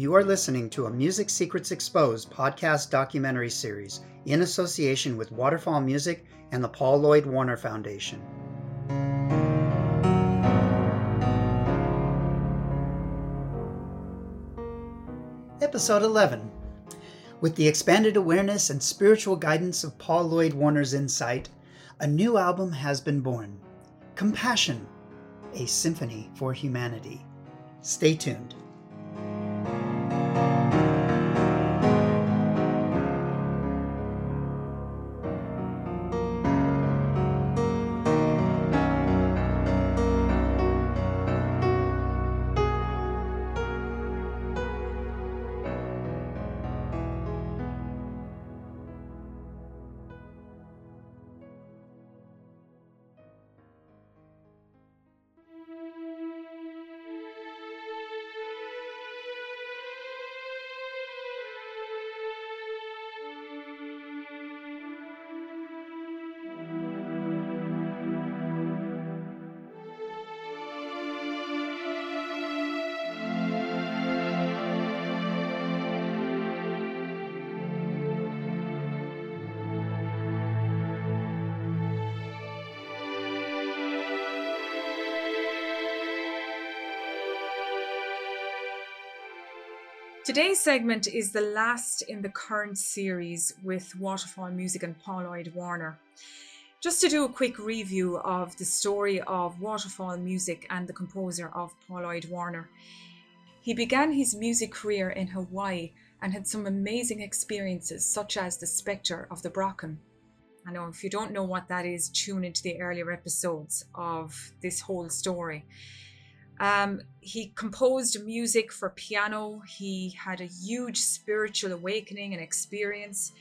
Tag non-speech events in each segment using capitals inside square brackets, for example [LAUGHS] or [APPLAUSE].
You are listening to a Music Secrets Exposed podcast documentary series in association with Waterfall Music and the Paul Lloyd Warner Foundation. Episode 11 With the expanded awareness and spiritual guidance of Paul Lloyd Warner's insight, a new album has been born Compassion, a symphony for humanity. Stay tuned. Today's segment is the last in the current series with Waterfall Music and Paul Lloyd Warner. Just to do a quick review of the story of Waterfall Music and the composer of Paul Lloyd Warner. He began his music career in Hawaii and had some amazing experiences, such as the Spectre of the Brocken. I know if you don't know what that is, tune into the earlier episodes of this whole story. Um, he composed music for piano. He had a huge spiritual awakening and experience.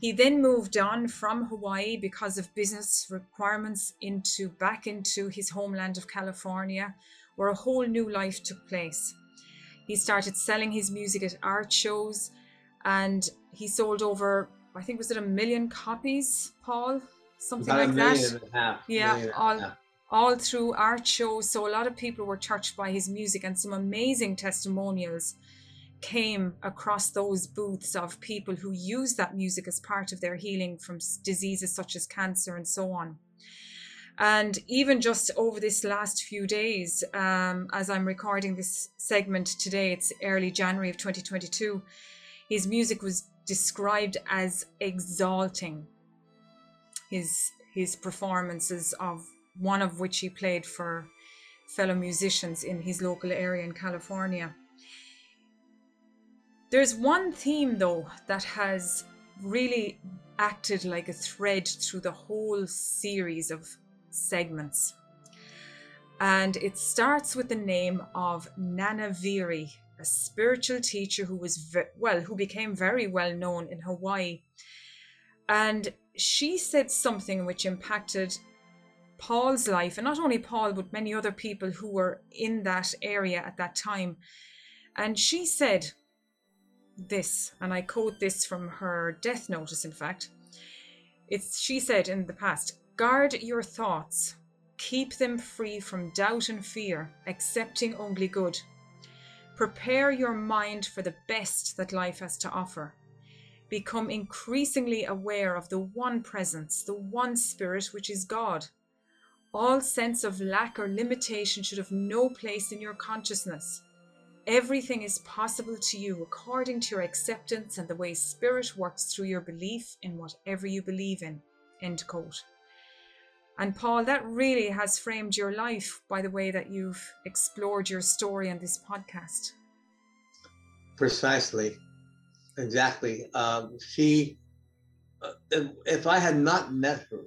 He then moved on from Hawaii because of business requirements into back into his homeland of California, where a whole new life took place. He started selling his music at art shows, and he sold over, I think, was it a million copies, Paul? Something About like a million that. and a half, Yeah, million and a all half. All through art shows. So a lot of people were touched by his music, and some amazing testimonials came across those booths of people who use that music as part of their healing from diseases such as cancer and so on. And even just over this last few days, um, as I'm recording this segment today, it's early January of 2022, his music was described as exalting his his performances of one of which he played for fellow musicians in his local area in California. There's one theme though that has really acted like a thread through the whole series of segments. And it starts with the name of Nana Veary, a spiritual teacher who was well, who became very well known in Hawaii. And she said something which impacted Paul's life, and not only Paul, but many other people who were in that area at that time. And she said this, and I quote this from her death notice, in fact. It's she said in the past, guard your thoughts, keep them free from doubt and fear, accepting only good. Prepare your mind for the best that life has to offer become increasingly aware of the one presence, the one spirit, which is God. All sense of lack or limitation should have no place in your consciousness. Everything is possible to you according to your acceptance and the way spirit works through your belief in whatever you believe in. End quote. And Paul, that really has framed your life by the way that you've explored your story on this podcast. Precisely, exactly. Um, she, uh, if, if I had not met her,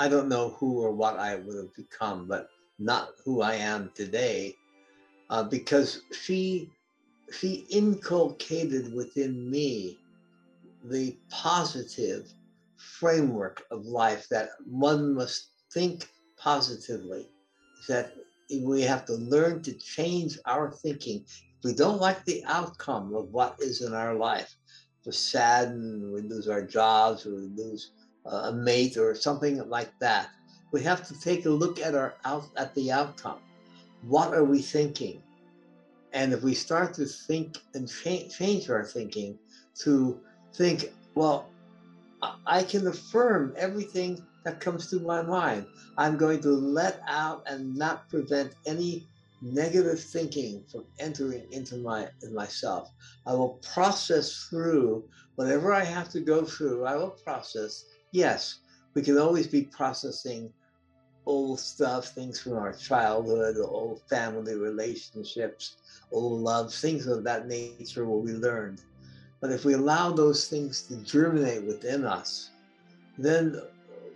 I don't know who or what I would have become, but not who I am today, uh, because she, she inculcated within me the positive framework of life that one must think positively, that we have to learn to change our thinking. If we don't like the outcome of what is in our life, we're saddened, we lose our jobs, we lose Uh, a mate, or something like that. We have to take a look at our out at the outcome. What are we thinking? And if we start to think and cha- change our thinking to think, well, I- I can affirm everything that comes to my mind. I'm going to let out and not prevent any negative thinking from entering into my in myself. I will process through whatever I have to go through. I will process. Yes, we can always be processing old stuff, things from our childhood, old family relationships, old loves, things of that nature what we learned. But if we allow those things to germinate within us, then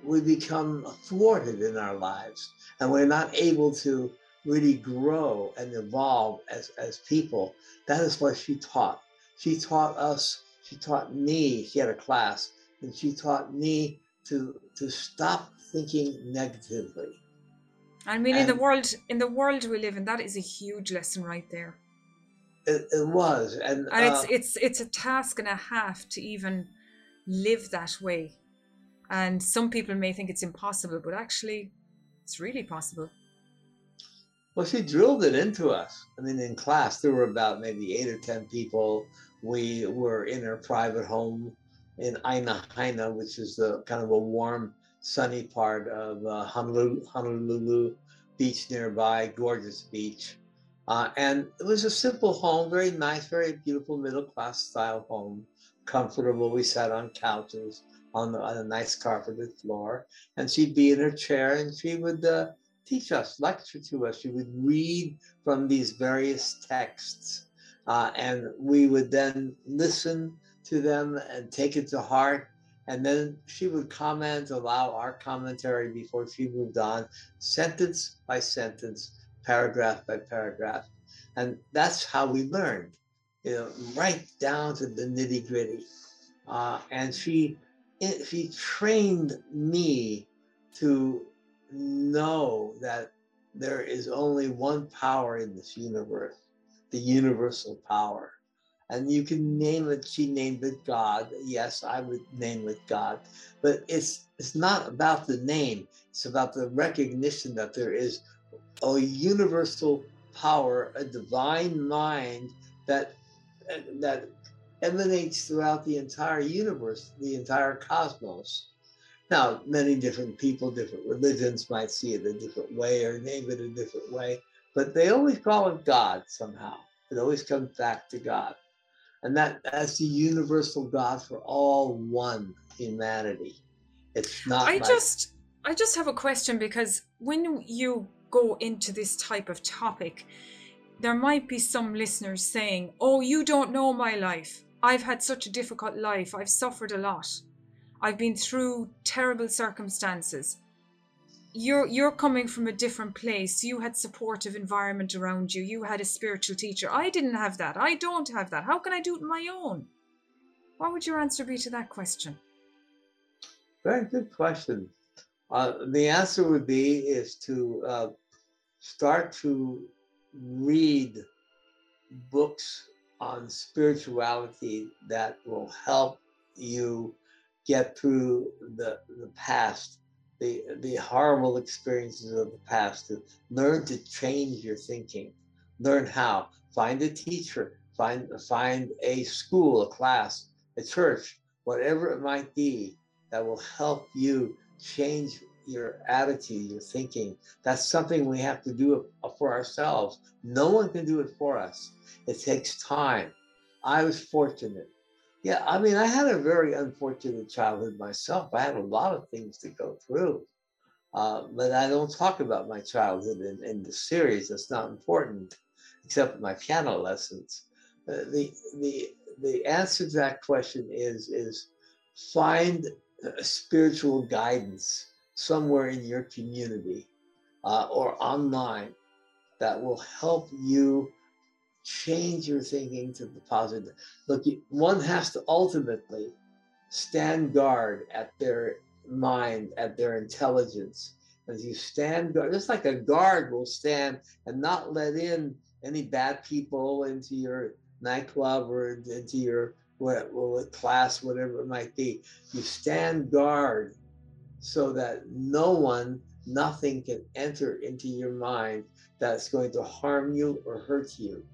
we become thwarted in our lives and we're not able to really grow and evolve as, as people. That is what she taught. She taught us, she taught me, she had a class, and she taught me to to stop thinking negatively. I mean, in the world, in the world we live in, that is a huge lesson right there. It, it was. And, And it's uh, it's it's a task and a half to even live that way. And some people may think it's impossible, but actually, it's really possible. Well, she drilled it into us. I mean, in class, there were about maybe eight or 10 people. We were in her private home in Aina Haina, which is the kind of a warm, sunny part of uh, Honolulu, Honolulu Beach nearby, gorgeous beach. Uh, and it was a simple home, very nice, very beautiful middle class style home, comfortable. We sat on couches on, the, on a nice carpeted floor, and she'd be in her chair and she would uh, teach us, lecture to us. She would read from these various texts, uh, and we would then listen to them and take it to heart. And then she would comment, allow our commentary before she moved on, sentence by sentence, paragraph by paragraph. And that's how we learned, you know, right down to the nitty gritty. Uh, and she, she trained me to know that there is only one power in this universe, the universal power. And you can name it, she named it God. Yes, I would name it God. But it's it's not about the name, it's about the recognition that there is a universal power, a divine mind that that emanates throughout the entire universe, the entire cosmos. Now, many different people, different religions might see it a different way or name it a different way, but they always call it God somehow. It always comes back to God. And that that's the universal God for all one humanity. It's not I like- just I just have a question because when you go into this type of topic, there might be some listeners saying, "Oh, you don't know my life. I've had such a difficult life. I've suffered a lot. I've been through terrible circumstances." You're you're coming from a different place. You had supportive environment around you. You had a spiritual teacher. I didn't have that. I don't have that. How can I do it on my own? What would your answer be to that question? Very good question. Uh, the answer would be is to uh, start to read books on spirituality that will help you get through the the past, the the horrible experiences of the past. To learn to change your thinking, learn how. Find a teacher. Find find a school, a class, a church, whatever it might be that will help you change your attitude, your thinking. That's something we have to do for ourselves. No one can do it for us. It takes time. I was fortunate. Yeah, I mean, I had a very unfortunate childhood myself. I had a lot of things to go through. Uh, but I don't talk about my childhood in, in the series. That's not important, except my piano lessons. Uh, the, the, the answer to that question is, is find spiritual guidance somewhere in your community uh, or online that will help you change your thinking to the positive. Look, one has to ultimately stand guard at their mind, at their intelligence. As you stand guard, just like a guard will stand and not let in any bad people into your nightclub or into your what, what class, whatever it might be. You stand guard so that no one, nothing can enter into your mind that's going to harm you or hurt you.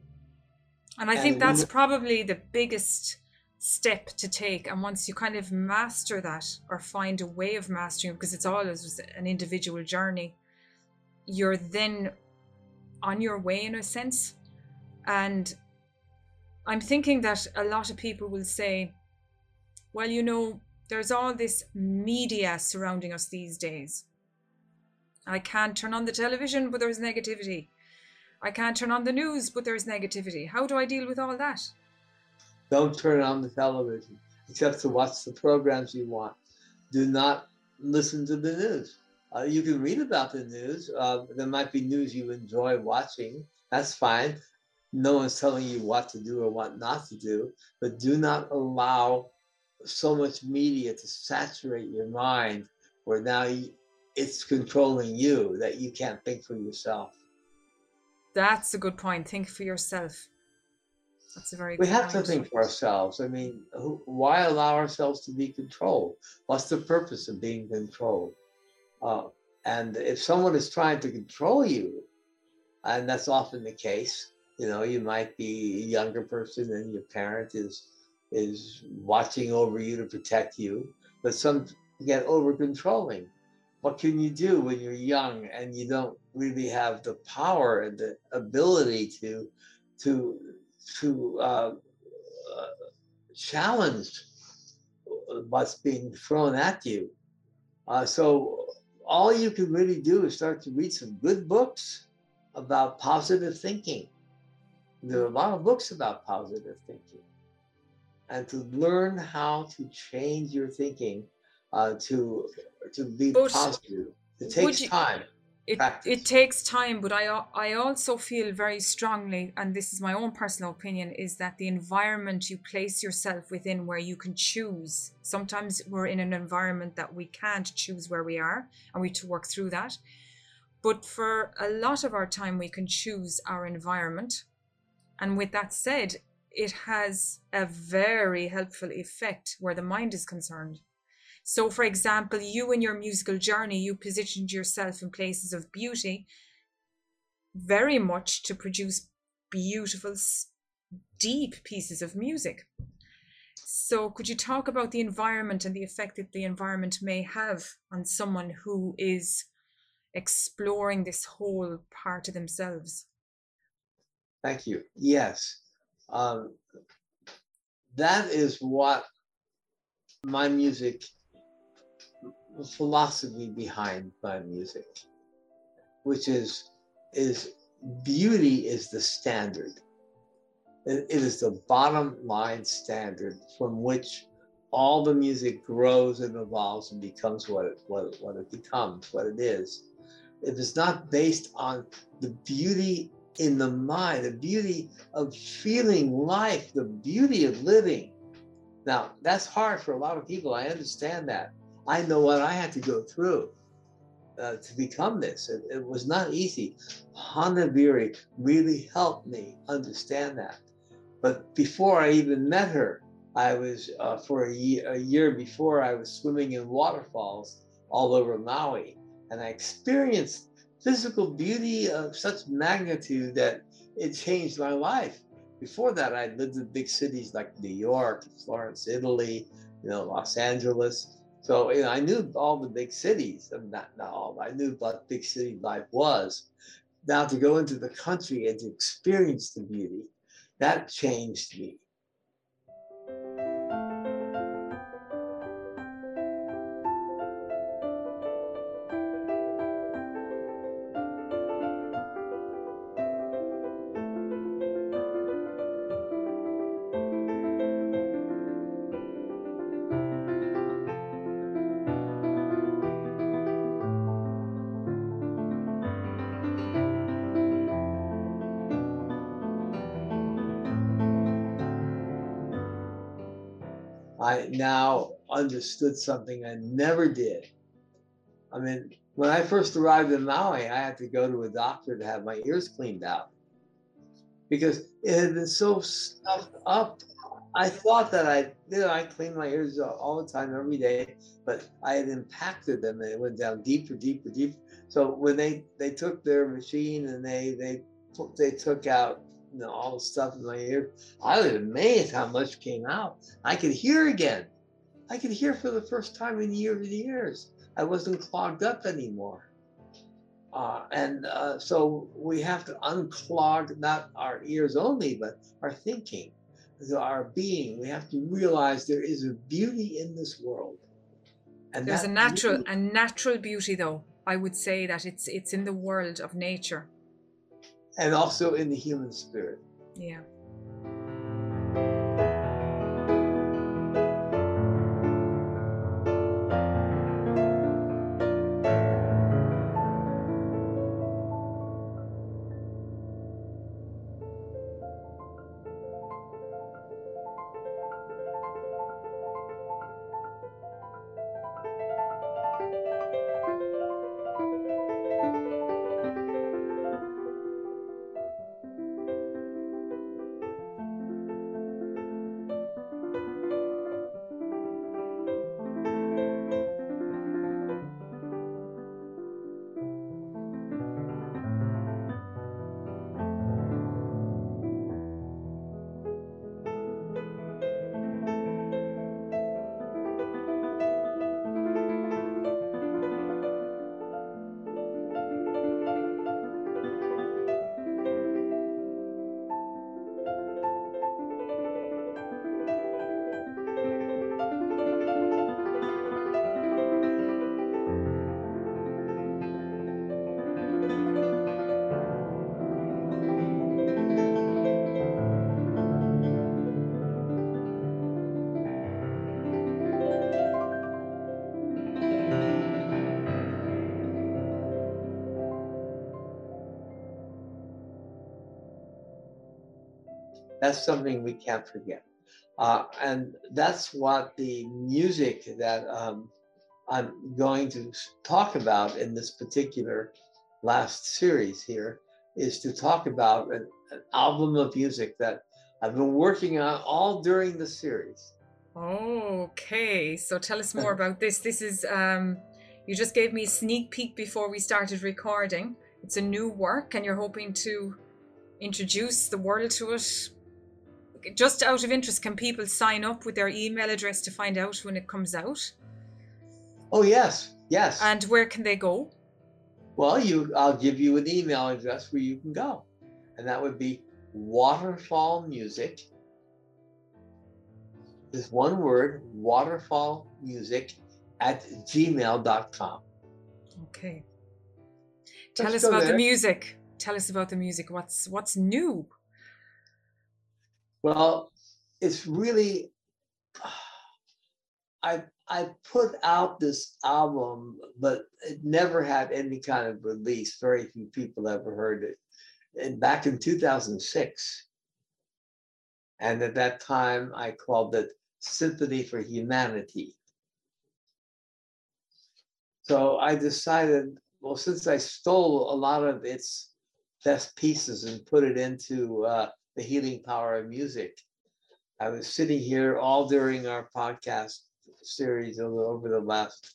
And I think And that's probably the biggest step to take. And once you kind of master that or find a way of mastering it, because it's always an individual journey, you're then on your way in a sense. And I'm thinking that a lot of people will say, well, you know, there's all this media surrounding us these days. I can't turn on the television, but there's negativity. I can't turn on the news, but there's negativity. How do I deal with all that? Don't turn on the television except to watch the programs you want. Do not listen to the news. Uh, you can read about the news. Uh, there might be news you enjoy watching. That's fine. No one's telling you what to do or what not to do, but do not allow so much media to saturate your mind where now it's controlling you that you can't think for yourself. That's a good point. Think for yourself. That's a very We have to think for ourselves. I mean, who, why allow ourselves to be controlled? What's the purpose of being controlled? Uh, and if someone is trying to control you, and that's often the case, you know, you might be a younger person and your parent is is watching over you to protect you, but some get over controlling. What can you do when you're young and you don't really have the power and the ability to to to uh, uh, challenge what's being thrown at you. Uh, so all you can really do is start to read some good books about positive thinking. There are a lot of books about positive thinking, and to learn how to change your thinking uh, to to be oh, But positive. It takes you- time. it, practice. it takes time but I, I also feel very strongly and this is my own personal opinion is that the environment you place yourself within where you can choose sometimes we're in an environment that we can't choose where we are and we have to work through that but for a lot of our time we can choose our environment and with that said it has a very helpful effect where the mind is concerned so, for example, you in your musical journey, you positioned yourself in places of beauty very much to produce beautiful, deep pieces of music. So, could you talk about the environment and the effect that the environment may have on someone who is exploring this whole part of themselves? Thank you. Yes. Um, that is what my music, philosophy behind my music, which is, is beauty is the standard. It, is the bottom line standard from which all the music grows and evolves and becomes what it, what, what it becomes, what it is. If it's not based on the beauty in the mind, the beauty of feeling life, the beauty of living. Now, that's hard for a lot of people. I understand that. I know what I had to go through uh, to become this. It, it was not easy. Nana Veary really helped me understand that. But before I even met her, I was, uh, for a year, a year before, I was swimming in waterfalls all over Maui. And I experienced physical beauty of such magnitude that it changed my life. Before that, I lived in big cities like New York, Florence, Italy, you know, Los Angeles. So you know, I knew all the big cities. and Not, not all, I knew what big city life was. Now to go into the country and to experience the beauty, that changed me. I now understood something I never did. I mean, when I first arrived in Maui, I had to go to a doctor to have my ears cleaned out because it had been so stuffed up. I thought that I, you know, I cleaned my ears all the time, every day, but I had impacted them and it went down deeper, deeper, deeper. So when they they took their machine and they they they took out all the stuff in my ear. I was amazed how much came out. I could hear again. I could hear for the first time in years and years. I wasn't clogged up anymore. Uh, and uh, so we have to unclog not our ears only, but our thinking, our being. We have to realize there is a beauty in this world. And there's a natural, beauty, a natural beauty, though. I would say that it's it's in the world of nature, and also in the human spirit. Yeah. That's something we can't forget. Uh, and that's what the music that um, I'm going to talk about in this particular last series here is to talk about an, an album of music that I've been working on all during the series. Okay, so tell us [LAUGHS] more about this. This is um, you just gave me a sneak peek before we started recording. It's a new work, and you're hoping to introduce the world to it just out of interest, can people sign up with their email address to find out when it comes out? Oh yes, yes. And where can they go? Well, you I'll give you an email address where you can go. And that would be waterfall music. This one word, waterfall music at gmail.com. Okay. Tell Let's us about there. the music. Tell us about the music. What's what's new? Well, it's really [SIGHS] I I put out this album, but it never had any kind of release. Very few people ever heard it. And back in 2006. And at that time, I called it Symphony for Humanity. So I decided, well, since I stole a lot of its best pieces and put it into uh, the healing power of music. I was sitting here all during our podcast series over the last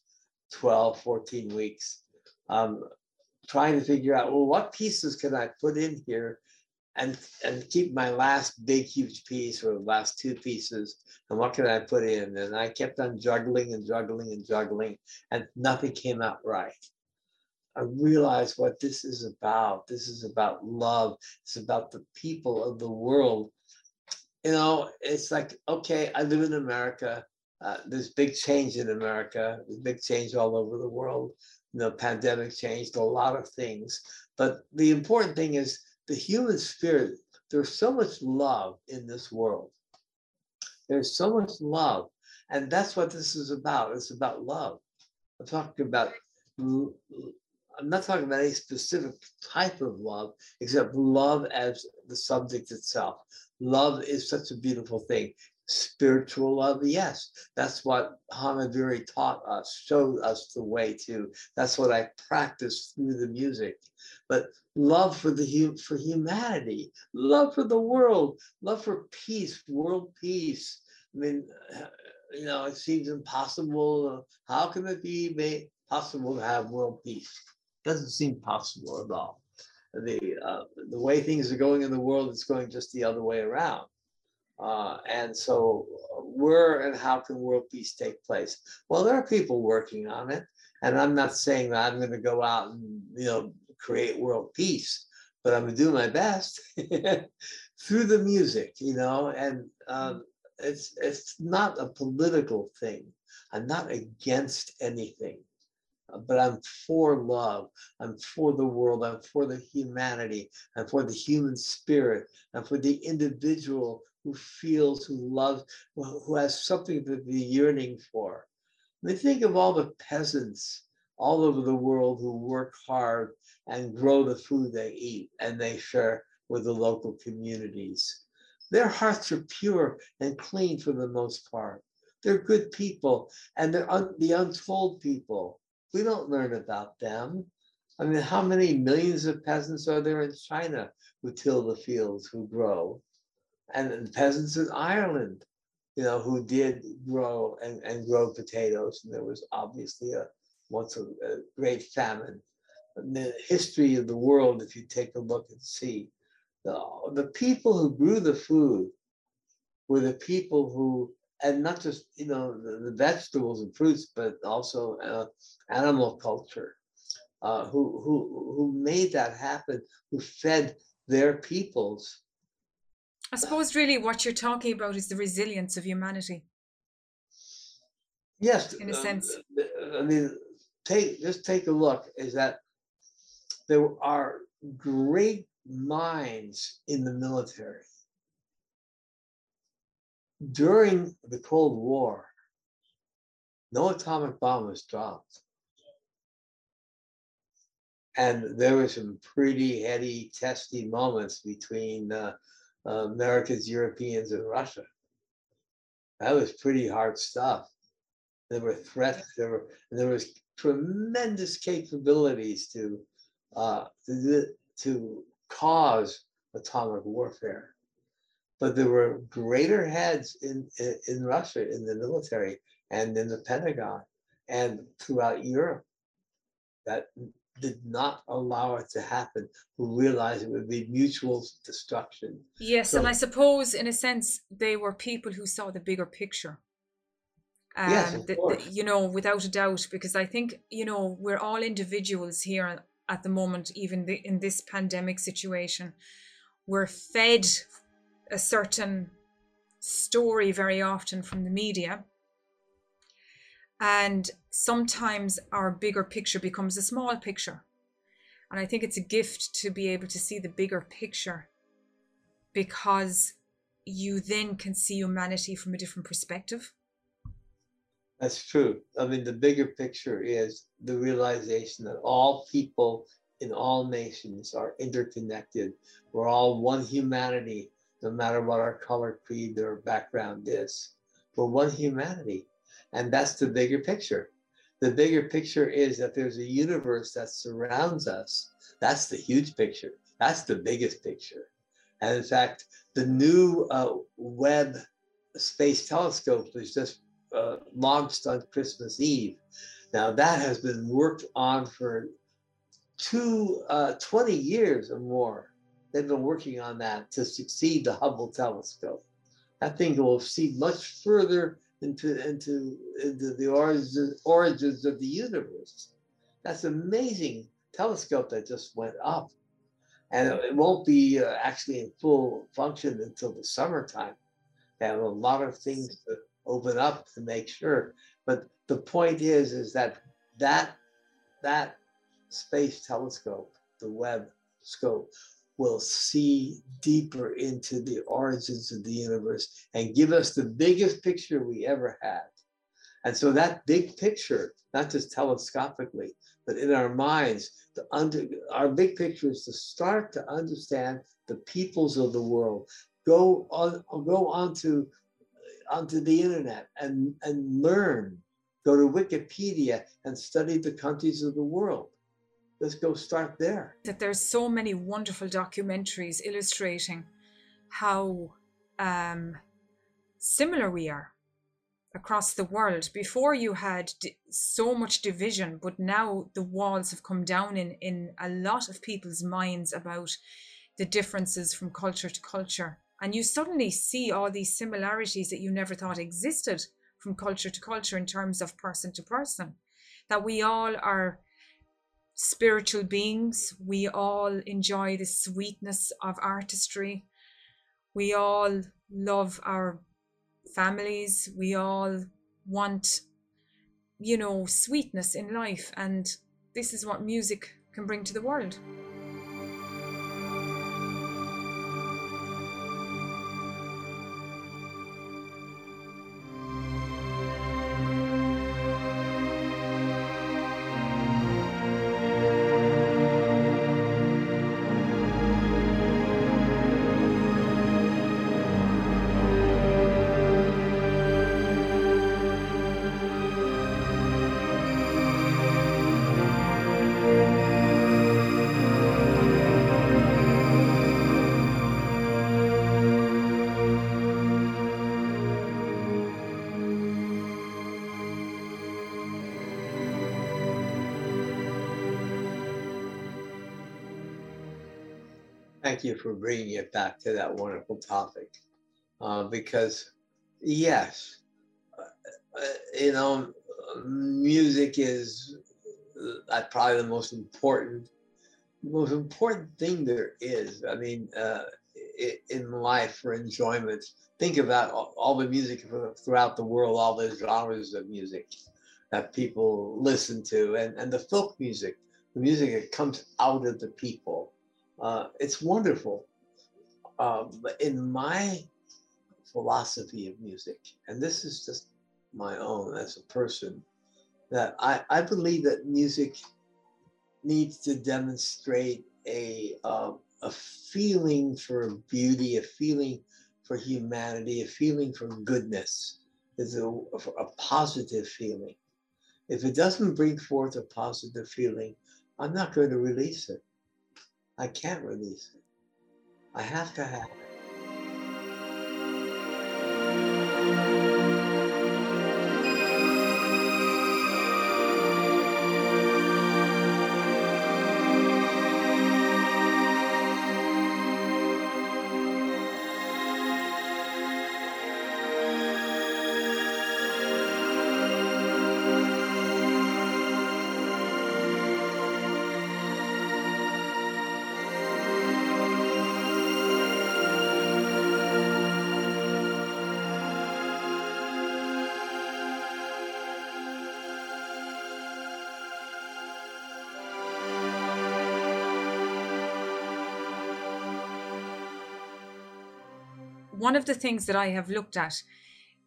12, 14 weeks, um, trying to figure out, well, what pieces can I put in here and, and keep my last big, huge piece or the last two pieces, and what can I put in? And I kept on juggling and juggling and juggling, and nothing came out right. I realize what this is about. This is about love. It's about the people of the world. You know, it's like, okay, I live in America. Uh, there's big change in America. There's big change all over the world. You know, pandemic changed a lot of things. But the important thing is the human spirit. There's so much love in this world. There's so much love. And that's what this is about. It's about love. I'm talking about I'm not talking about any specific type of love, except love as the subject itself. Love is such a beautiful thing. Spiritual love, yes, that's what Nana Veary taught us, showed us the way to. That's what I practiced through the music. But love for the for humanity, love for the world, love for peace, world peace. I mean, you know, it seems impossible. How can it be possible to have world peace? Doesn't seem possible at all. the uh, the way things are going in the world, it's going just the other way around. Uh, and so, uh, where and how can world peace take place? Well, there are people working on it, and I'm not saying that I'm going to go out and you know create world peace, but I'm going to do my best [LAUGHS] through the music, you know. And um, it's it's not a political thing. I'm not against anything but I'm for love. I'm for the world. I'm for the humanity. I'm for the human spirit. I'm for the individual who feels, who loves, who has something to be yearning for. I mean, think of all the peasants all over the world who work hard and grow the food they eat and they share with the local communities. Their hearts are pure and clean for the most part. They're good people and they're un- the untold people we don't learn about them. I mean, how many millions of peasants are there in China who till the fields, who grow? And, and peasants in Ireland, you know, who did grow and, and grow potatoes. And there was obviously a once a, a great famine. In the history of the world, if you take a look and see, the, the people who grew the food were the people who and not just you know the, the vegetables and fruits, but also uh, animal culture, uh, who who who made that happen, who fed their peoples. I suppose really what you're talking about is the resilience of humanity. Yes, in a um, sense. I mean, take just take a look. Is that there are great minds in the military during the Cold War, no atomic bomb was dropped. And there were some pretty heady, testy moments between uh, uh, Americans, Europeans, and Russia. That was pretty hard stuff. There were threats. There were there was tremendous capabilities to uh, to, to cause atomic warfare but there were greater heads in, in, Russia in the military and in the Pentagon and throughout Europe that did not allow it to happen, who realized it would be mutual destruction. Yes, so, and I suppose in a sense they were people who saw the bigger picture. Um, yes, of the, course. The, you know, without a doubt, because I think you know we're all individuals here at the moment, even the, in this pandemic situation. We're fed a certain story very often from the media. And sometimes our bigger picture becomes a small picture. And I think it's a gift to be able to see the bigger picture because you then can see humanity from a different perspective. That's true. I mean, the bigger picture is the realization that all people in all nations are interconnected. We're all one humanity no matter what our color, creed, or background is. We're one humanity. And that's the bigger picture. The bigger picture is that there's a universe that surrounds us. That's the huge picture. That's the biggest picture. And in fact, the new uh, Webb Space Telescope was just uh, launched on Christmas Eve. Now, that has been worked on for two, uh, 20 years or more. They've been working on that to succeed the Hubble telescope. That thing will see much further into, into, into the origins, origins of the universe. That's amazing telescope that just went up. And it won't be uh, actually in full function until the summertime. They have a lot of things to open up to make sure. But the point is, is that that, that space telescope, the Webb scope, will see deeper into the origins of the universe and give us the biggest picture we ever had. And so that big picture, not just telescopically, but in our minds, the under, our big picture is to start to understand the peoples of the world. Go on, go onto, onto the internet and, and learn. Go to Wikipedia and study the countries of the world let's go start there. That there's so many wonderful documentaries illustrating how um, similar we are across the world. Before you had so much division, but now the walls have come down in, in a lot of people's minds about the differences from culture to culture. And you suddenly see all these similarities that you never thought existed from culture to culture in terms of person to person. That we all are spiritual beings, we all enjoy the sweetness of artistry, we all love our families, we all want, you know, sweetness in life. And this is what music can bring to the world. Thank you for bringing it back to that wonderful topic. Uh, because, yes, uh, uh you know, music is uh, probably the most important, most important thing there is. I mean, uh, in life for enjoyment. Think about all, all the music throughout the world, all the genres of music that people listen to, and, and the folk music, the music that comes out of the people uh, it's wonderful. But in my philosophy of music, and this is just my own as a person, that I, I believe that music needs to demonstrate a, uh, a feeling for beauty, a feeling for humanity, a feeling for goodness. Is a, a positive feeling. If it doesn't bring forth a positive feeling, I'm not going to release it. I can't release it. I have to have it. One of the things that I have looked at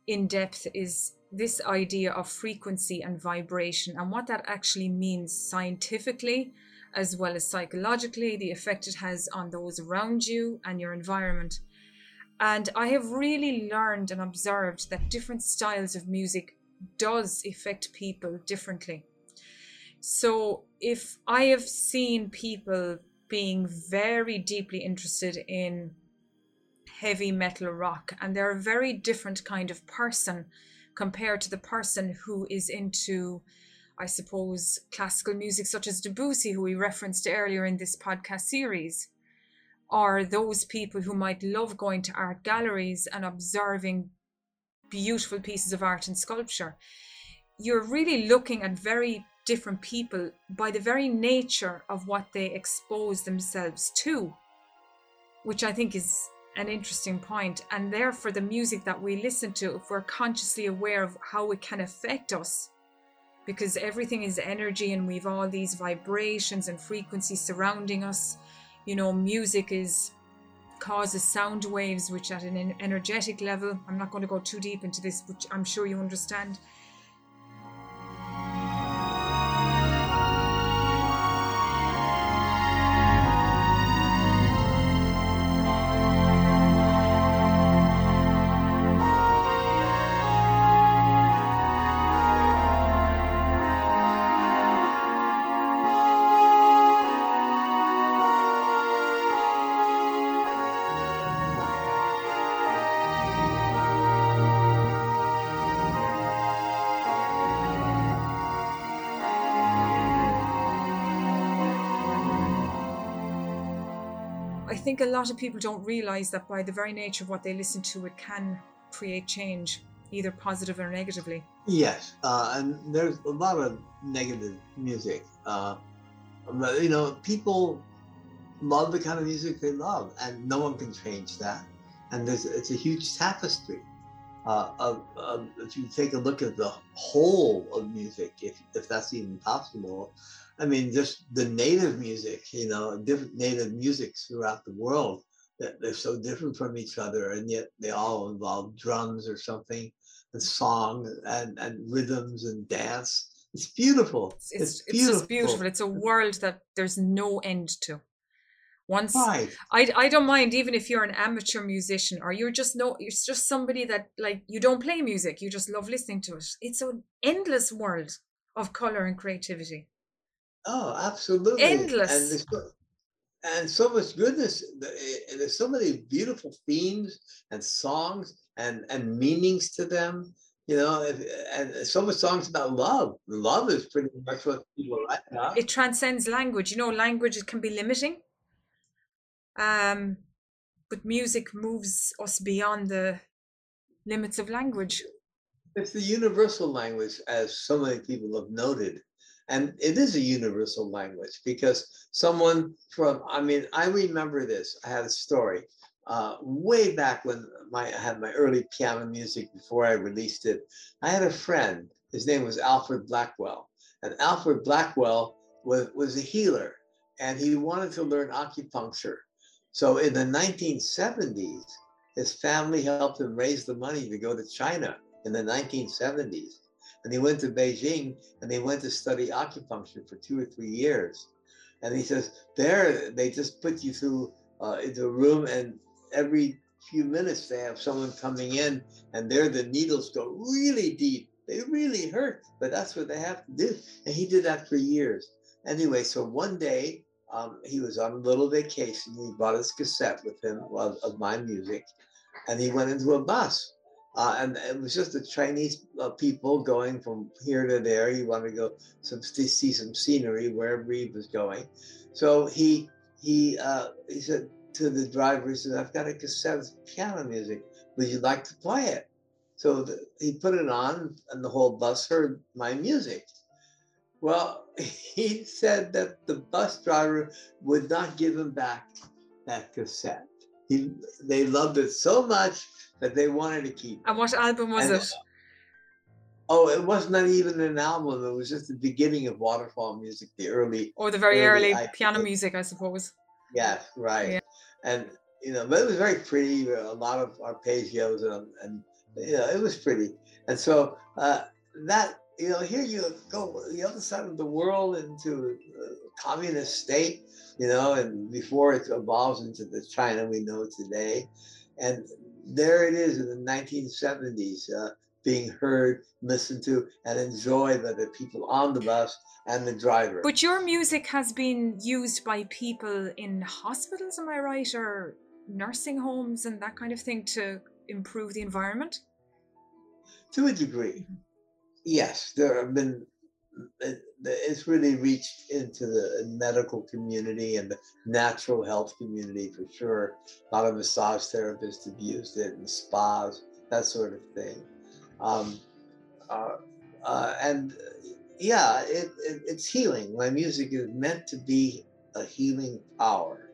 in depth is this idea of frequency and vibration and what that actually means scientifically as well as psychologically, the effect it has on those around you and your environment. And I have really learned and observed that different styles of music does affect people differently. So if I have seen people being very deeply interested in heavy metal rock and they're a very different kind of person compared to the person who is into I suppose classical music such as Debussy who we referenced earlier in this podcast series. Or those people who might love going to art galleries and observing beautiful pieces of art and sculpture. You're really looking at very different people by the very nature of what they expose themselves to which I think is an interesting point. And therefore, the music that we listen to, if we're consciously aware of how it can affect us, because everything is energy and we've all these vibrations and frequencies surrounding us. You know, music is causes sound waves, which at an energetic level, I'm not going to go too deep into this, but I'm sure you understand think a lot of people don't realize that by the very nature of what they listen to, it can create change, either positive or negatively. Yes, uh, and there's a lot of negative music. Uh, you know, people love the kind of music they love, and no one can change that. And there's it's a huge tapestry. Uh, of, of, if you take a look at the whole of music, if, if that's even possible, I mean, just the native music, you know, different native musics throughout the world, that they're so different from each other, and yet they all involve drums or something, and song and, and rhythms and dance. It's beautiful. It's, it's, it's beautiful. just beautiful. It's a world that there's no end to once right. I, I don't mind even if you're an amateur musician or you're just no you're just somebody that like you don't play music you just love listening to it it's an endless world of color and creativity oh absolutely endless and there's so, and so much goodness eh, there's so many beautiful themes and songs and and meanings to them you know, if, and so much songs about love. Love is pretty much what people write about. It transcends language. You know, language can be limiting. Um, but music moves us beyond the limits of language. It's the universal language, as so many people have noted. And it is a universal language because someone from, I mean, I remember this. I had a story uh, way back when my, I had my early piano music before I released it. I had a friend, his name was Alfred Blackwell. And Alfred Blackwell was, was a healer and he wanted to learn acupuncture. So in the 1970s, his family helped him raise the money to go to China in the 1970s. And he went to Beijing and they went to study acupuncture for two or three years. And he says, there, they just put you through uh, into a room and every few minutes they have someone coming in and there the needles go really deep. They really hurt, but that's what they have to do. And he did that for years. Anyway, so one day um, he was on a little vacation. He brought his cassette with him of, of my music, and he went into a bus. Uh, and it was just the Chinese uh, people going from here to there. He wanted to go some see some scenery wherever he was going. So he he uh, he said to the driver, he said, "I've got a cassette of piano music. Would you like to play it?" So the, he put it on, and the whole bus heard my music. Well, [LAUGHS] he said that the bus driver would not give him back that cassette. He, they loved it so much that they wanted to keep it. And what album was and, it? Oh, it was not even an album. It was just the beginning of waterfall music, the early or the very early, early piano music, I suppose. Yeah, right. Yeah. And you know, but it was very pretty. A lot of arpeggios and, and you know, it was pretty. And so uh, that you know, here you go the other side of the world into a communist state, you know, and before it evolves into the China we know today. And there it is in the 1970s, uh, being heard, listened to, and enjoyed by the people on the bus and the driver. But your music has been used by people in hospitals, am I right? Or nursing homes and that kind of thing to improve the environment? To a degree. Yes, there have been, it's really reached into the medical community and the natural health community for sure. A lot of massage therapists have used it and spas, that sort of thing. Um, uh, uh, and yeah, it, it, it's healing. My music is meant to be a healing power.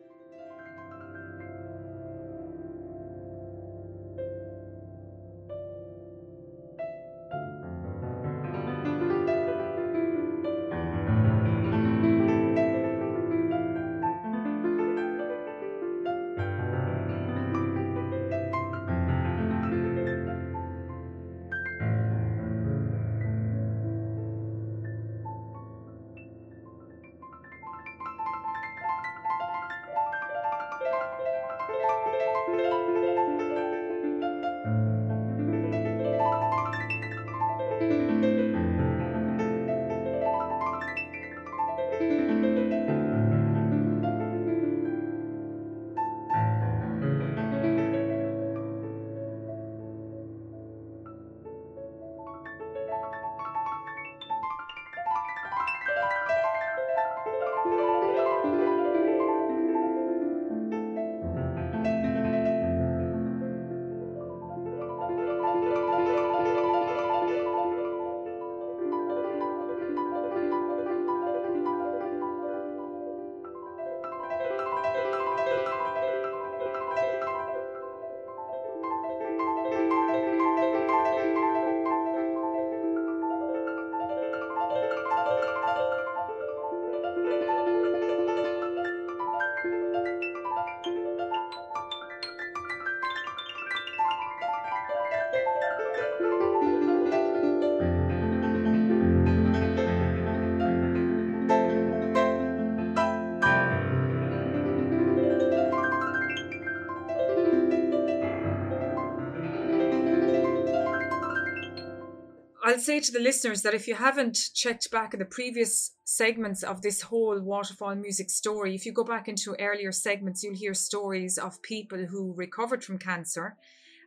I'll say to the listeners that if you haven't checked back in the previous segments of this whole waterfall music story, if you go back into earlier segments, you'll hear stories of people who recovered from cancer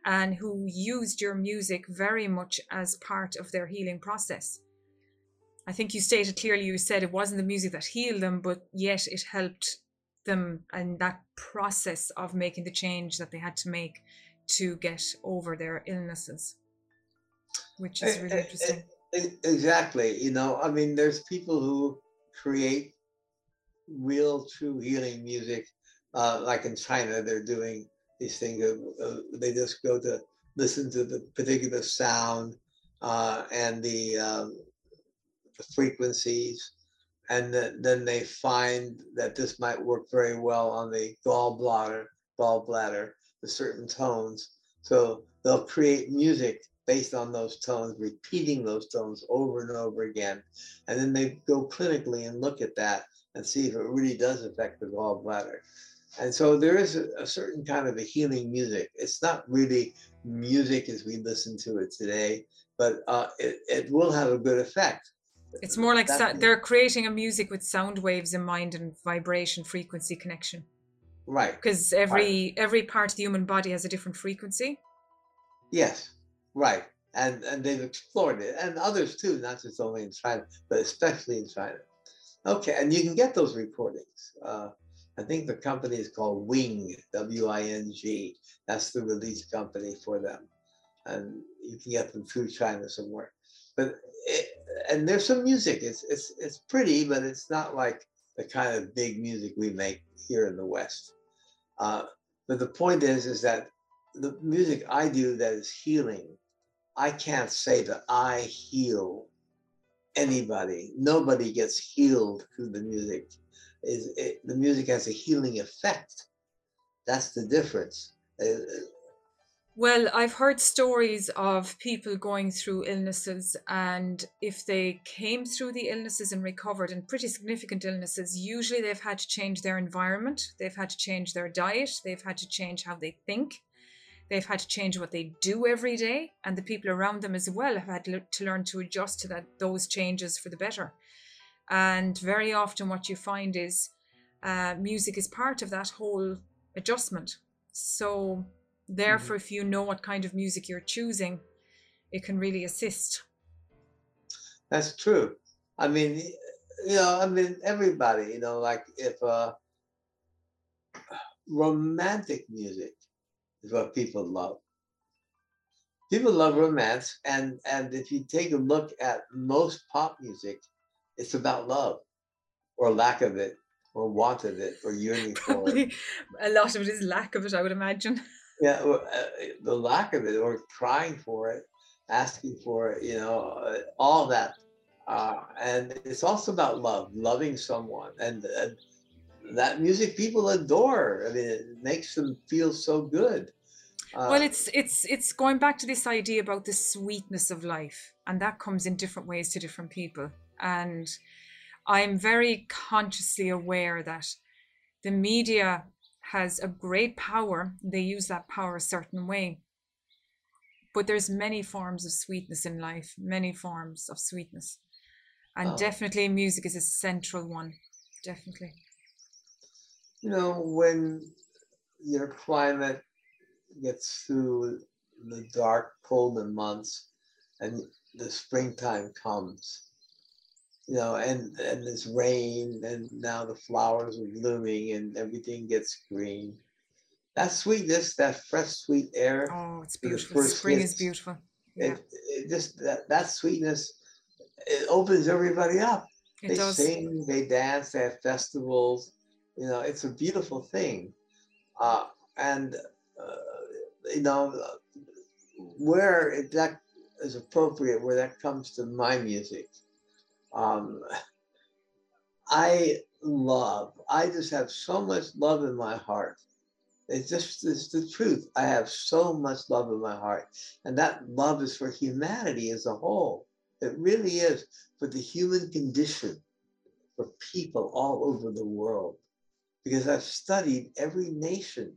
and who used your music very much as part of their healing process. I think you stated clearly, you said it wasn't the music that healed them, but yet it helped them and that process of making the change that they had to make to get over their illnesses which is really interesting. Exactly. You know, I mean, there's people who create real, true healing music. Uh, like in China, they're doing these things. Uh, they just go to listen to the particular sound uh, and the, um, the frequencies, and the, then they find that this might work very well on the gallbladder, gallbladder, the certain tones. So they'll create music based on those tones, repeating those tones over and over again. And then they go clinically and look at that and see if it really does affect the gallbladder. And so there is a, a certain kind of a healing music. It's not really music as we listen to it today, but uh, it, it will have a good effect. It's more like so, they're creating a music with sound waves in mind and vibration frequency connection. Right. Because every right. every part of the human body has a different frequency. Yes. Right. And and they've explored it, and others too, not just only in China, but especially in China. Okay, and you can get those recordings. Uh, I think the company is called Wing, W-I-N-G. That's the release company for them, and you can get them through China somewhere. But it, and there's some music. It's it's it's pretty, but it's not like the kind of big music we make here in the West. Uh, but the point is, is that the music I do that is healing I can't say that I heal anybody. Nobody gets healed through the music. Is it, the music has a healing effect. That's the difference. Uh, well, I've heard stories of people going through illnesses, and if they came through the illnesses and recovered, and pretty significant illnesses, usually they've had to change their environment, they've had to change their diet, they've had to change how they think, They've had to change what they do every day, and the people around them as well have had to learn to adjust to that those changes for the better. And very often, what you find is uh, music is part of that whole adjustment. So, therefore, mm-hmm. if you know what kind of music you're choosing, it can really assist. That's true. I mean, you know, I mean, everybody, you know, like if uh, romantic music is what people love. People love romance, and and if you take a look at most pop music, it's about love, or lack of it, or want of it, or yearning for it. A lot of it is lack of it, I would imagine. Yeah, uh, the lack of it, or crying for it, asking for it, you know, uh, all that. Uh, and it's also about love, loving someone, and, and that music people adore. I mean, it makes them feel so good. Uh, well, it's it's it's going back to this idea about the sweetness of life, and that comes in different ways to different people. And I'm very consciously aware that the media has a great power. They use that power a certain way. But there's many forms of sweetness in life, many forms of sweetness. And oh. definitely music is a central one. Definitely you know, when your climate gets through the dark, colder months and the springtime comes, you know, and, and there's rain and now the flowers are blooming and everything gets green. That sweetness, that fresh, sweet air. Oh, it's beautiful. Spring hits, is beautiful. Yeah. It, it just that, that sweetness, it opens everybody up. It they does. sing, they dance, they have festivals you know, it's a beautiful thing. Uh, and, uh, you know, where that is appropriate, where that comes to my music, um, I love, I just have so much love in my heart. It's just it's the truth. I have so much love in my heart. And that love is for humanity as a whole. It really is for the human condition, for people all over the world because I've studied every nation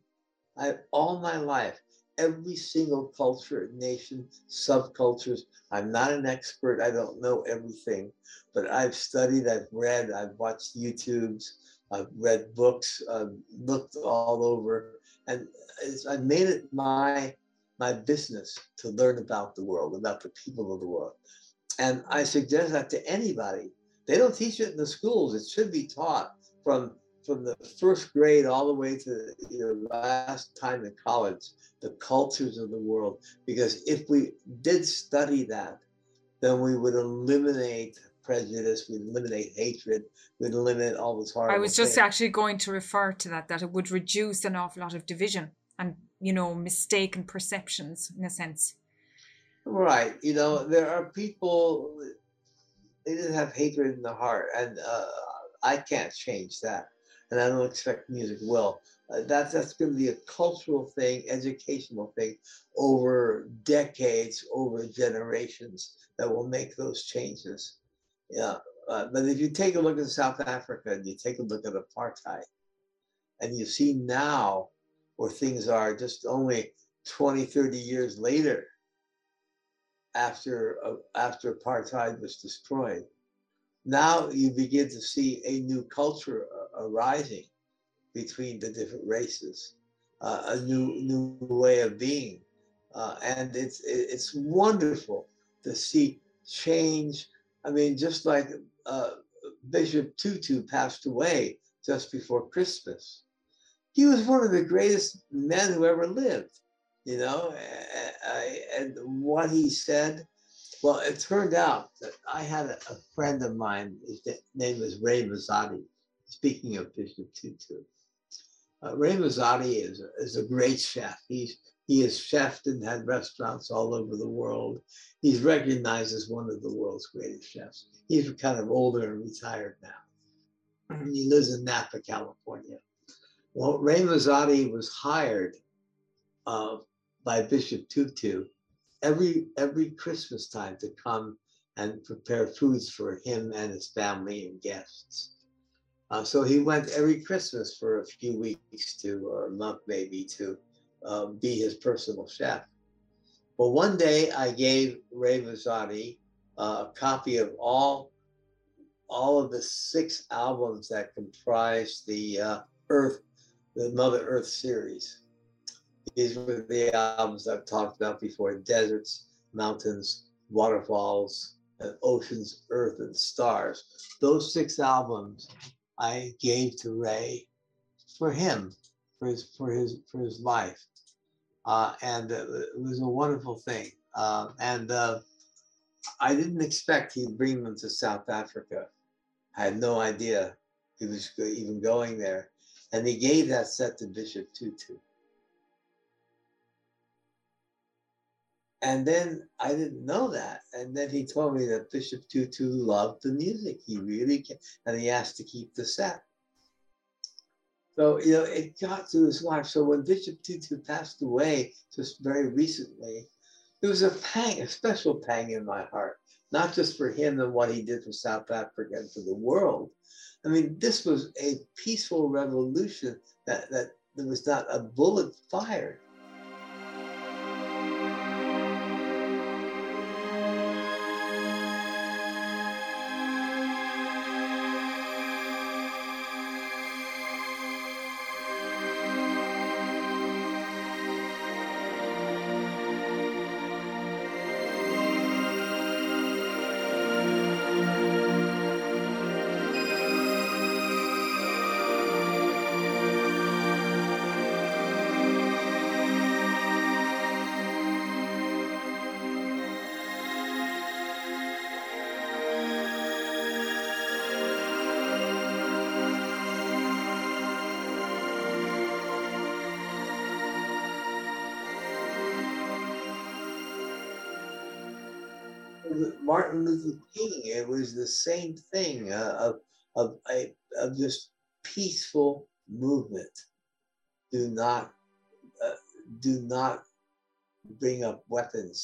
I've all my life. every single culture, nation, subcultures. I'm not an expert. I don't know everything, but I've studied, I've read, I've watched YouTubes, I've read books, I've looked all over, and I've made it my my business to learn about the world, about the people of the world. And I suggest that to anybody. They don't teach it in the schools. It should be taught from from the first grade all the way to your last time in college, the cultures of the world. Because if we did study that, then we would eliminate prejudice, we'd eliminate hatred, we'd eliminate all this horrible. I was just things. actually going to refer to that, that it would reduce an awful lot of division and, you know, mistaken perceptions in a sense. Right. You know, there are people, they didn't have hatred in the heart. And uh, I can't change that. And I don't expect music will. Uh, that's that's going to be a cultural thing, educational thing over decades, over generations that will make those changes. Yeah. Uh, but if you take a look at South Africa and you take a look at apartheid, and you see now where things are just only 20, 30 years later after uh, after apartheid was destroyed, now you begin to see a new culture uh, arising between the different races, uh, a new new way of being, uh, and it's it's wonderful to see change. I mean, just like uh, Bishop Tutu passed away just before Christmas, he was one of the greatest men who ever lived. You know, and what he said. Well, it turned out that I had a, friend of mine. His name was Ray Mazzotti. Speaking of Bishop Tutu, uh, Ray Mazzotti is a, is a great chef. He's he has chefed and had restaurants all over the world. He's recognized as one of the world's greatest chefs. He's kind of older and retired now. And he lives in Napa, California. Well, Ray Mazzotti was hired uh, by Bishop Tutu every every Christmas time to come and prepare foods for him and his family and guests. Uh, so he went every Christmas for a few weeks to, or a month maybe, to uh, be his personal chef. Well, one day I gave Ray Mazzotti uh, a copy of all all of the six albums that comprise the uh, Earth, the Mother Earth series. These were the albums I've talked about before deserts, mountains, waterfalls, and oceans, earth, and stars. Those six albums I gave to Ray for him, for his, for his, for his life. Uh, and it was a wonderful thing. Uh, and uh, I didn't expect he'd bring them to South Africa. I had no idea he was even going there. And he gave that set to Bishop Tutu. And then I didn't know that. And then he told me that Bishop Tutu loved the music. He really, can, and he asked to keep the set. So, you know, it got to his wife. So when Bishop Tutu passed away just very recently, it was a pang, a special pang in my heart, not just for him and what he did for South Africa and for the world. I mean, this was a peaceful revolution that, that there was not a bullet fired. Martin Luther King. It was the same thing uh, of of a of just peaceful movement. Do not uh, do not bring up weapons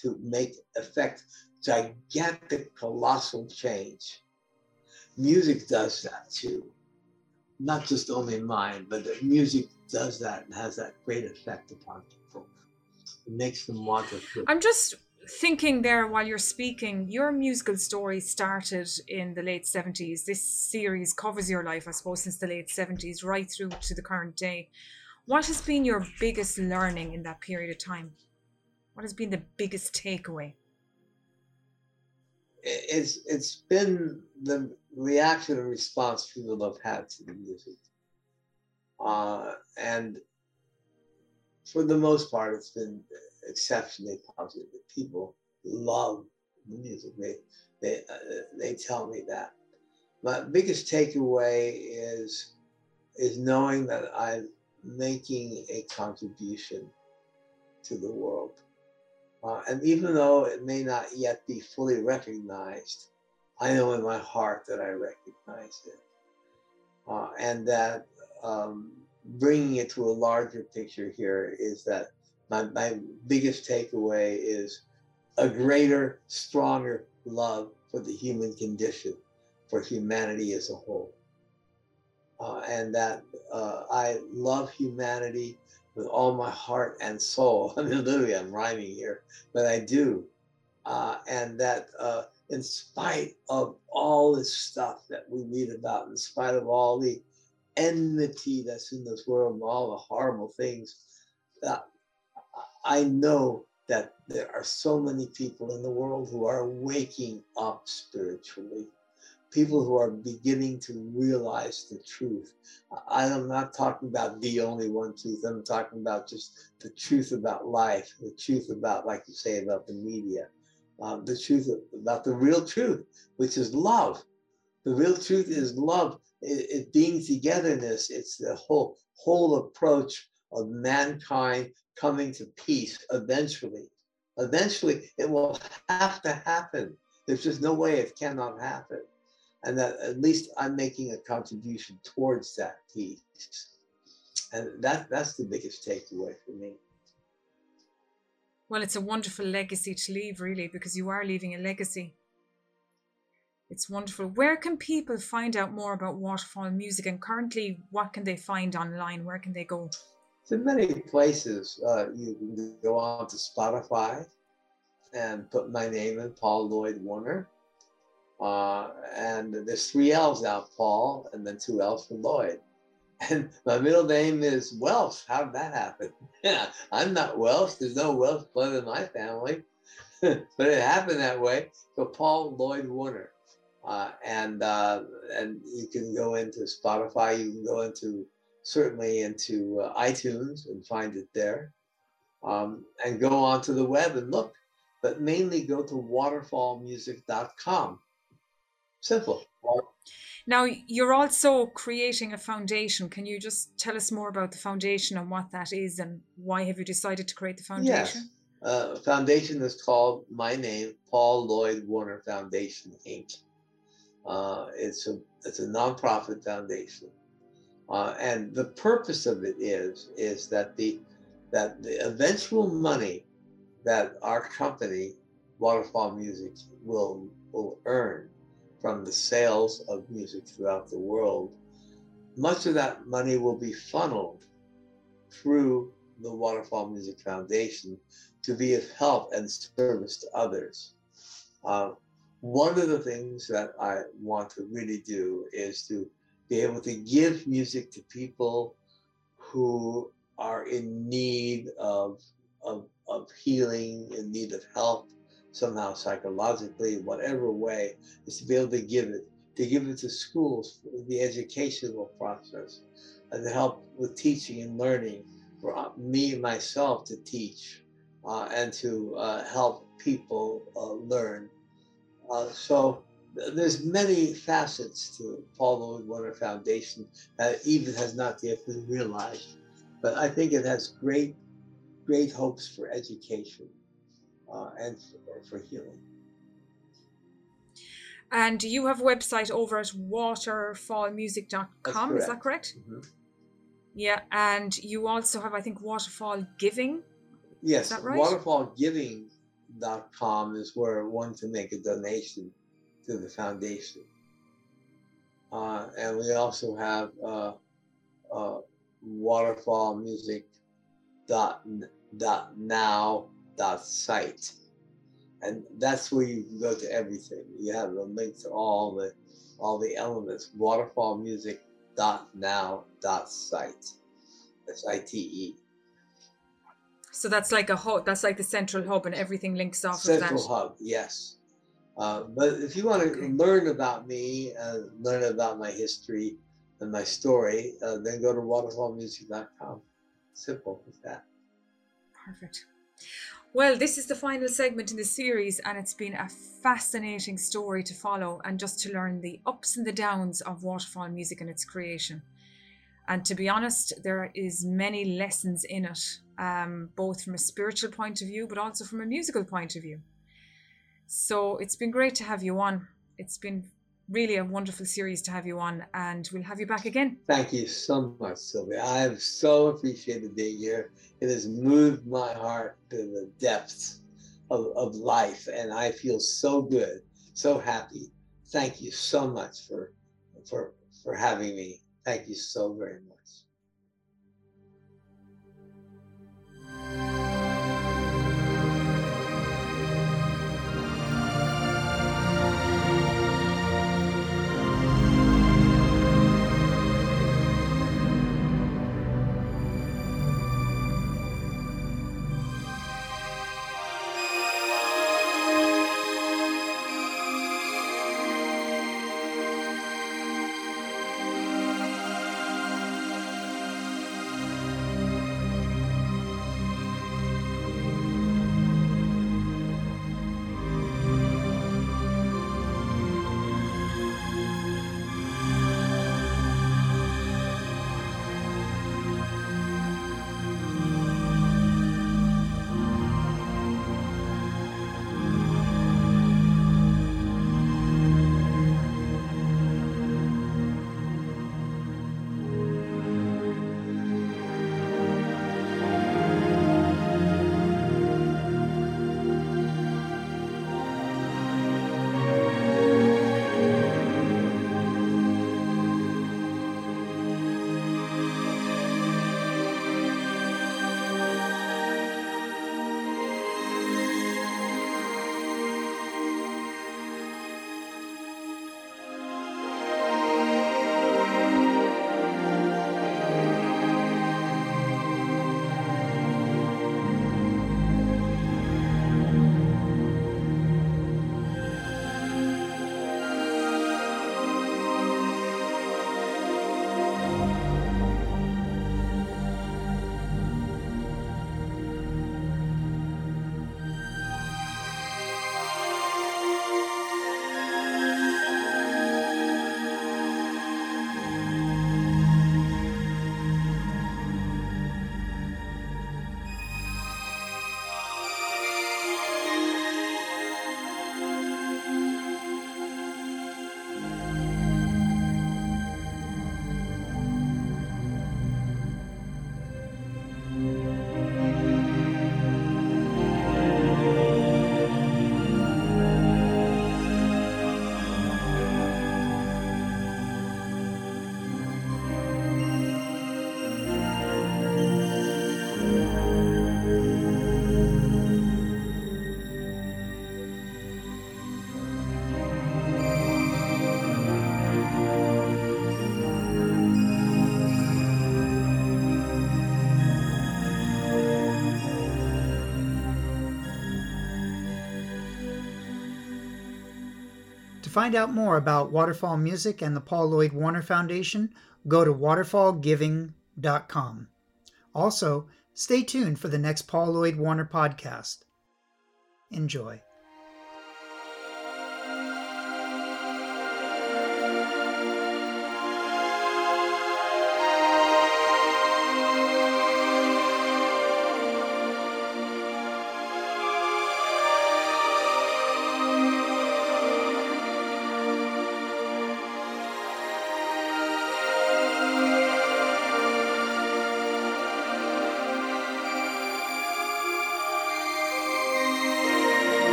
to make effect gigantic, colossal change. Music does that too. Not just only mine, but music does that and has that great effect upon people. It makes them want to. I'm just thinking there while you're speaking, your musical story started in the late 70s. This series covers your life, I suppose, since the late 70s right through to the current day. What has been your biggest learning in that period of time? What has been the biggest takeaway? It's it's been the reaction and response people have had to the music, uh, and for the most part, it's been exceptionally positive. People love the music. They they uh, they tell me that. My biggest takeaway is is knowing that I'm making a contribution to the world. Uh, and even though it may not yet be fully recognized, I know in my heart that I recognize it. Uh, and that um, bringing it to a larger picture here is that my, my biggest takeaway is a greater, stronger love for the human condition, for humanity as a whole. Uh, and that uh, I love humanity with all my heart and soul. I mean, literally, I'm rhyming here, but I do. Uh, and that uh, in spite of all this stuff that we read about, in spite of all the enmity that's in this world and all the horrible things, that I know that there are so many people in the world who are waking up spiritually, people who are beginning to realize the truth. I'm not talking about the only one truth, I'm talking about just the truth about life, the truth about, like you say, about the media, um, the truth about the real truth, which is love. The real truth is love. It, it being togetherness. It's the whole whole approach of mankind coming to peace eventually. Eventually, it will have to happen. There's just no way it cannot happen. And that at least I'm making a contribution towards that peace. And that, that's the biggest takeaway for me. Well, it's a wonderful legacy to leave, really, because you are leaving a legacy. It's wonderful. Where can people find out more about Waterfall Music? And currently, what can they find online? Where can they go? In many places. Uh, you can go on to Spotify and put my name in, Paul Lloyd Warner. Uh, and there's three L's now, Paul, and then two L's for Lloyd. [LAUGHS] And my middle name is Welsh. How did that happen? [LAUGHS] Yeah, I'm not Welsh. There's no Welsh blood in my family. [LAUGHS] but it happened that way. So Paul Lloyd Warner. Uh, and uh, and you can go into Spotify. You can go into certainly into uh, iTunes and find it there. Um, and go onto the web and look, but mainly go to waterfallmusic.com. Simple. Now, you're also creating a foundation. Can you just tell us more about the foundation and what that is and why have you decided to create the foundation? Yes. Uh, foundation is called my name, Paul Lloyd Warner Foundation, Inc. Uh, it's a it's a nonprofit foundation uh, and the purpose of it is is that the that the eventual money that our company, Waterfall Music, will will earn from the sales of music throughout the world, much of that money will be funneled through the Waterfall Music Foundation to be of help and service to others. Uh, one of the things that I want to really do is to be able to give music to people who are in need of, of, of healing, in need of help, somehow psychologically, whatever way, is to be able to give it, to give it to schools, the educational process, and to help with teaching and learning, for uh, me myself to teach, uh, and to uh, help people uh, learn. Uh, so there's many facets to Paul Lloyd Warner Foundation that even has not yet been realized. But I think it has great, great hopes for education uh, and for, for, healing. And you have a website over at waterfallmusic.com, is that correct? Mm-hmm. Yeah, and you also have, I think, Waterfall Giving. Yes, is that right? waterfallgiving.com is where one can make a donation to the foundation. Uh, and we also have uh, uh, waterfallmusic.net dot now dot site and that's where you can go to everything you have a link to all the all the elements waterfallmusic dot now dot site that's i-t-e So that's like a hub. That's like the central hub, and everything links off central of that. hub yes uh, but if you want to Okay. learn about me uh, learn about my history and my story uh, then go to waterfallmusic.com simple as that Perfect. Well, this is the final segment in the series, and it's been a fascinating story to follow and just to learn the ups and the downs of waterfall music and its creation. And to be honest, there is many lessons in it, um, both from a spiritual point of view, but also from a musical point of view. So it's been great to have you on. It's been really a wonderful series to have you on, and we'll have you back again. Thank you so much, Sylvia. I have so appreciated being here. It has moved my heart to the depths of, of life, and I feel so good, so happy. Thank you so much for for for having me. Thank you so very much. Find out more about Waterfall Music and the Paul Lloyd Warner Foundation, go to waterfallgiving.com. Also, stay tuned for the next Paul Lloyd Warner podcast. Enjoy.